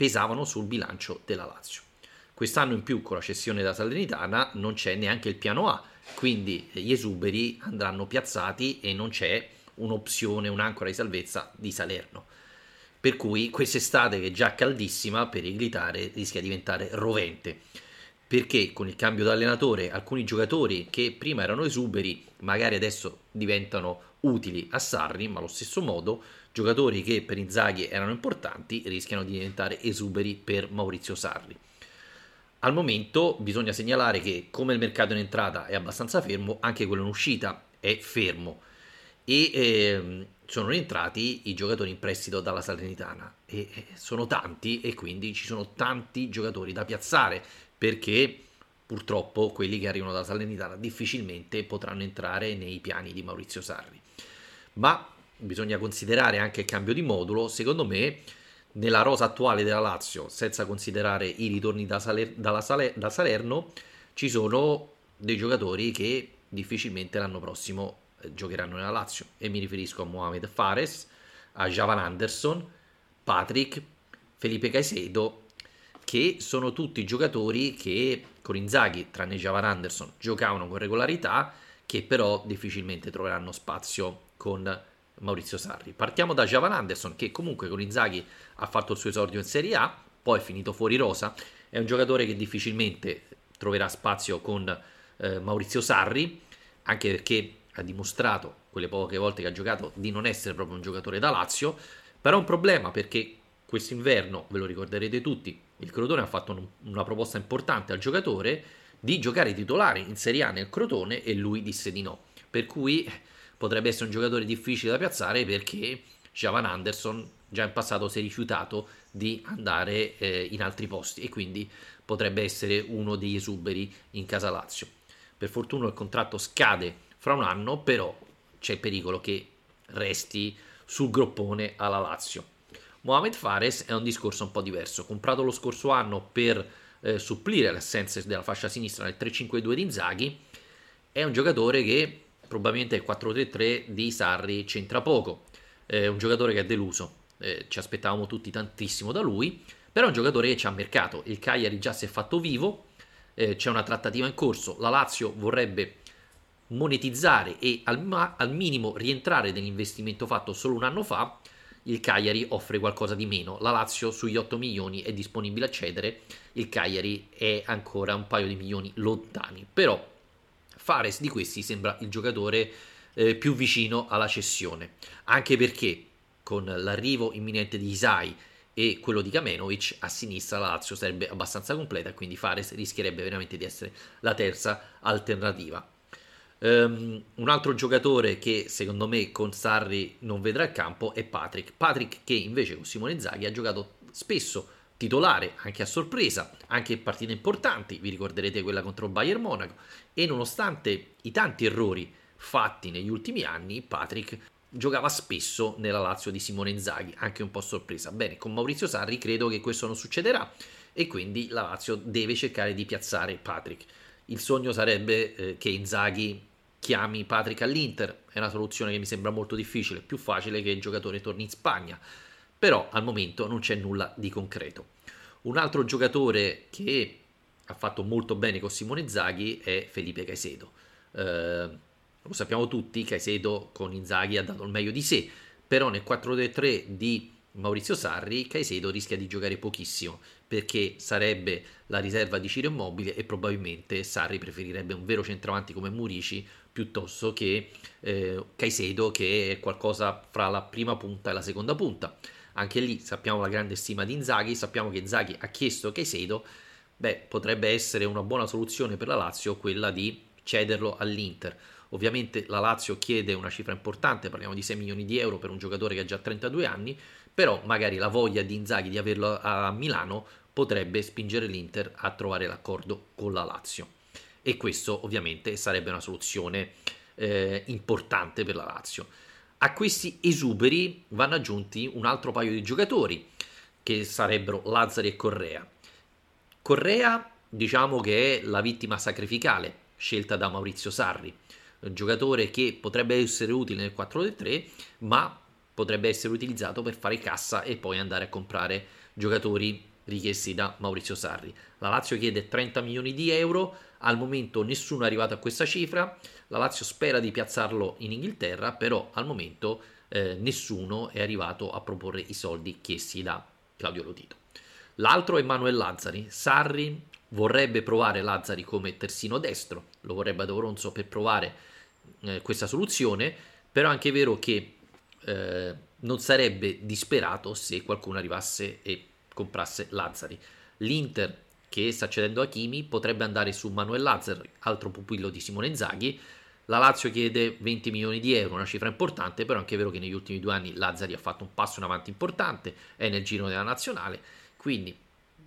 Pesavano sul bilancio della Lazio. Quest'anno in più con la cessione da Salernitana non c'è neanche il piano A, quindi gli esuberi andranno piazzati e non c'è un'opzione, un'ancora di salvezza di Salerno. Per cui quest'estate che è già caldissima per il Glitare rischia di diventare rovente. Perché con il cambio d'allenatore alcuni giocatori che prima erano esuberi magari adesso diventano utili a Sarri, ma allo stesso modo giocatori che per Inzaghi erano importanti rischiano di diventare esuberi per Maurizio Sarri. Al momento bisogna segnalare che come il mercato in entrata è abbastanza fermo, anche quello in uscita è fermo. E eh, sono rientrati i giocatori in prestito dalla Salernitana. E sono tanti e quindi ci sono tanti giocatori da piazzare perché purtroppo quelli che arrivano dalla Salernitana difficilmente potranno entrare nei piani di Maurizio Sarri. Ma bisogna considerare anche il cambio di modulo, secondo me nella rosa attuale della Lazio, senza considerare i ritorni da, Saler- Saler- da Salerno, ci sono dei giocatori che difficilmente l'anno prossimo giocheranno nella Lazio e mi riferisco a Mohamed Fares, a Javan Anderson, Patrick, Felipe Caicedo che sono tutti giocatori che con Inzaghi, tranne Javan Anderson, giocavano con regolarità che però difficilmente troveranno spazio con Maurizio Sarri. Partiamo da Javan Anderson che comunque con Inzaghi ha fatto il suo esordio in Serie A, poi è finito fuori rosa, è un giocatore che difficilmente troverà spazio con eh, Maurizio Sarri, anche perché ha dimostrato quelle poche volte che ha giocato di non essere proprio un giocatore da Lazio, però è un problema perché quest'inverno, ve lo ricorderete tutti, il Crotone ha fatto una proposta importante al giocatore di giocare titolare in Serie A nel Crotone e lui disse di no. Per cui potrebbe essere un giocatore difficile da piazzare perché Javan Anderson già in passato si è rifiutato di andare eh, in altri posti e quindi potrebbe essere uno degli esuberi in casa Lazio. Per fortuna il contratto scade fra un anno, però c'è il pericolo che resti sul groppone alla Lazio. Mohamed Fares è un discorso un po' diverso, comprato lo scorso anno per eh, supplire le della fascia sinistra nel 3-5-2 di Inzaghi, è un giocatore che probabilmente il 4-3-3 di Sarri c'entra poco, è un giocatore che è deluso, eh, ci aspettavamo tutti tantissimo da lui, però è un giocatore che ci ha mercato, il Cagliari già si è fatto vivo, eh, c'è una trattativa in corso, la Lazio vorrebbe monetizzare e al, ma- al minimo rientrare nell'investimento fatto solo un anno fa, il Cagliari offre qualcosa di meno. La Lazio sugli 8 milioni è disponibile a cedere, il Cagliari è ancora un paio di milioni lontani. Però Fares di questi sembra il giocatore eh, più vicino alla cessione, anche perché con l'arrivo imminente di Isai e quello di Kamenovic a sinistra la Lazio sarebbe abbastanza completa, quindi Fares rischierebbe veramente di essere la terza alternativa. Um, un altro giocatore che secondo me con Sarri non vedrà il campo è Patrick. Patrick che invece con Simone Zaghi ha giocato spesso titolare anche a sorpresa, anche in partite importanti, vi ricorderete quella contro Bayern Monaco e nonostante i tanti errori fatti negli ultimi anni, Patrick giocava spesso nella Lazio di Simone Inzaghi, anche un po' sorpresa. Bene, con Maurizio Sarri credo che questo non succederà e quindi la Lazio deve cercare di piazzare Patrick. Il sogno sarebbe eh, che Inzaghi chiami Patrick all'Inter, è una soluzione che mi sembra molto difficile, più facile che il giocatore torni in Spagna, però al momento non c'è nulla di concreto. Un altro giocatore che ha fatto molto bene con Simone Zaghi è Felipe Caicedo. Eh, lo sappiamo tutti, Caicedo con Inzaghi ha dato il meglio di sé, però nel 4-3 di Maurizio Sarri, Caicedo rischia di giocare pochissimo perché sarebbe la riserva di Ciro Immobile e probabilmente Sarri preferirebbe un vero centravanti come Murici piuttosto che eh, Caicedo che è qualcosa fra la prima punta e la seconda punta. Anche lì sappiamo la grande stima di Inzaghi, sappiamo che Inzaghi ha chiesto Caicedo, beh potrebbe essere una buona soluzione per la Lazio quella di cederlo all'Inter. Ovviamente la Lazio chiede una cifra importante, parliamo di 6 milioni di euro per un giocatore che ha già 32 anni, però magari la voglia di Inzaghi di averlo a Milano potrebbe spingere l'Inter a trovare l'accordo con la Lazio e questo ovviamente sarebbe una soluzione eh, importante per la Lazio. A questi esuberi vanno aggiunti un altro paio di giocatori che sarebbero Lazzari e Correa. Correa diciamo che è la vittima sacrificale scelta da Maurizio Sarri, un giocatore che potrebbe essere utile nel 4-3 ma potrebbe essere utilizzato per fare cassa e poi andare a comprare giocatori richiesti da Maurizio Sarri. La Lazio chiede 30 milioni di euro, al momento nessuno è arrivato a questa cifra, la Lazio spera di piazzarlo in Inghilterra, però al momento eh, nessuno è arrivato a proporre i soldi chiesti da Claudio Lotito. L'altro è Manuel Lazzari, Sarri vorrebbe provare Lazzari come terzino destro, lo vorrebbe ad Oronzo per provare eh, questa soluzione, però è anche vero che eh, non sarebbe disperato se qualcuno arrivasse e comprasse Lazzari. L'Inter che sta cedendo a Kimi potrebbe andare su Manuel Lazzari, altro pupillo di Simone Zaghi. La Lazio chiede 20 milioni di euro, una cifra importante, però è anche vero che negli ultimi due anni Lazzari ha fatto un passo in avanti importante, è nel giro della nazionale, quindi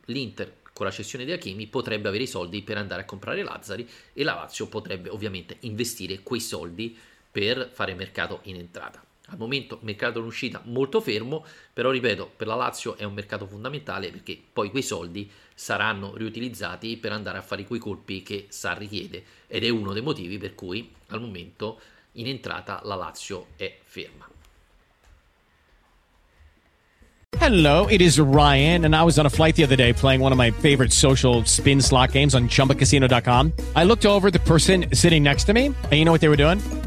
l'Inter con la cessione di Hakimi potrebbe avere i soldi per andare a comprare Lazzari e la Lazio potrebbe ovviamente investire quei soldi per fare mercato in entrata. Al momento mercato in uscita molto fermo, però ripeto, per la Lazio è un mercato fondamentale perché poi quei soldi saranno riutilizzati per andare a fare quei colpi che Sarri chiede ed è uno dei motivi per cui al momento in entrata la Lazio è ferma. Hello, it is Ryan, and I was on a flight the other day playing one of my favorite social spin slot games on chumbacasino.com. I looked over the person sitting next to me, and you know what they were doing?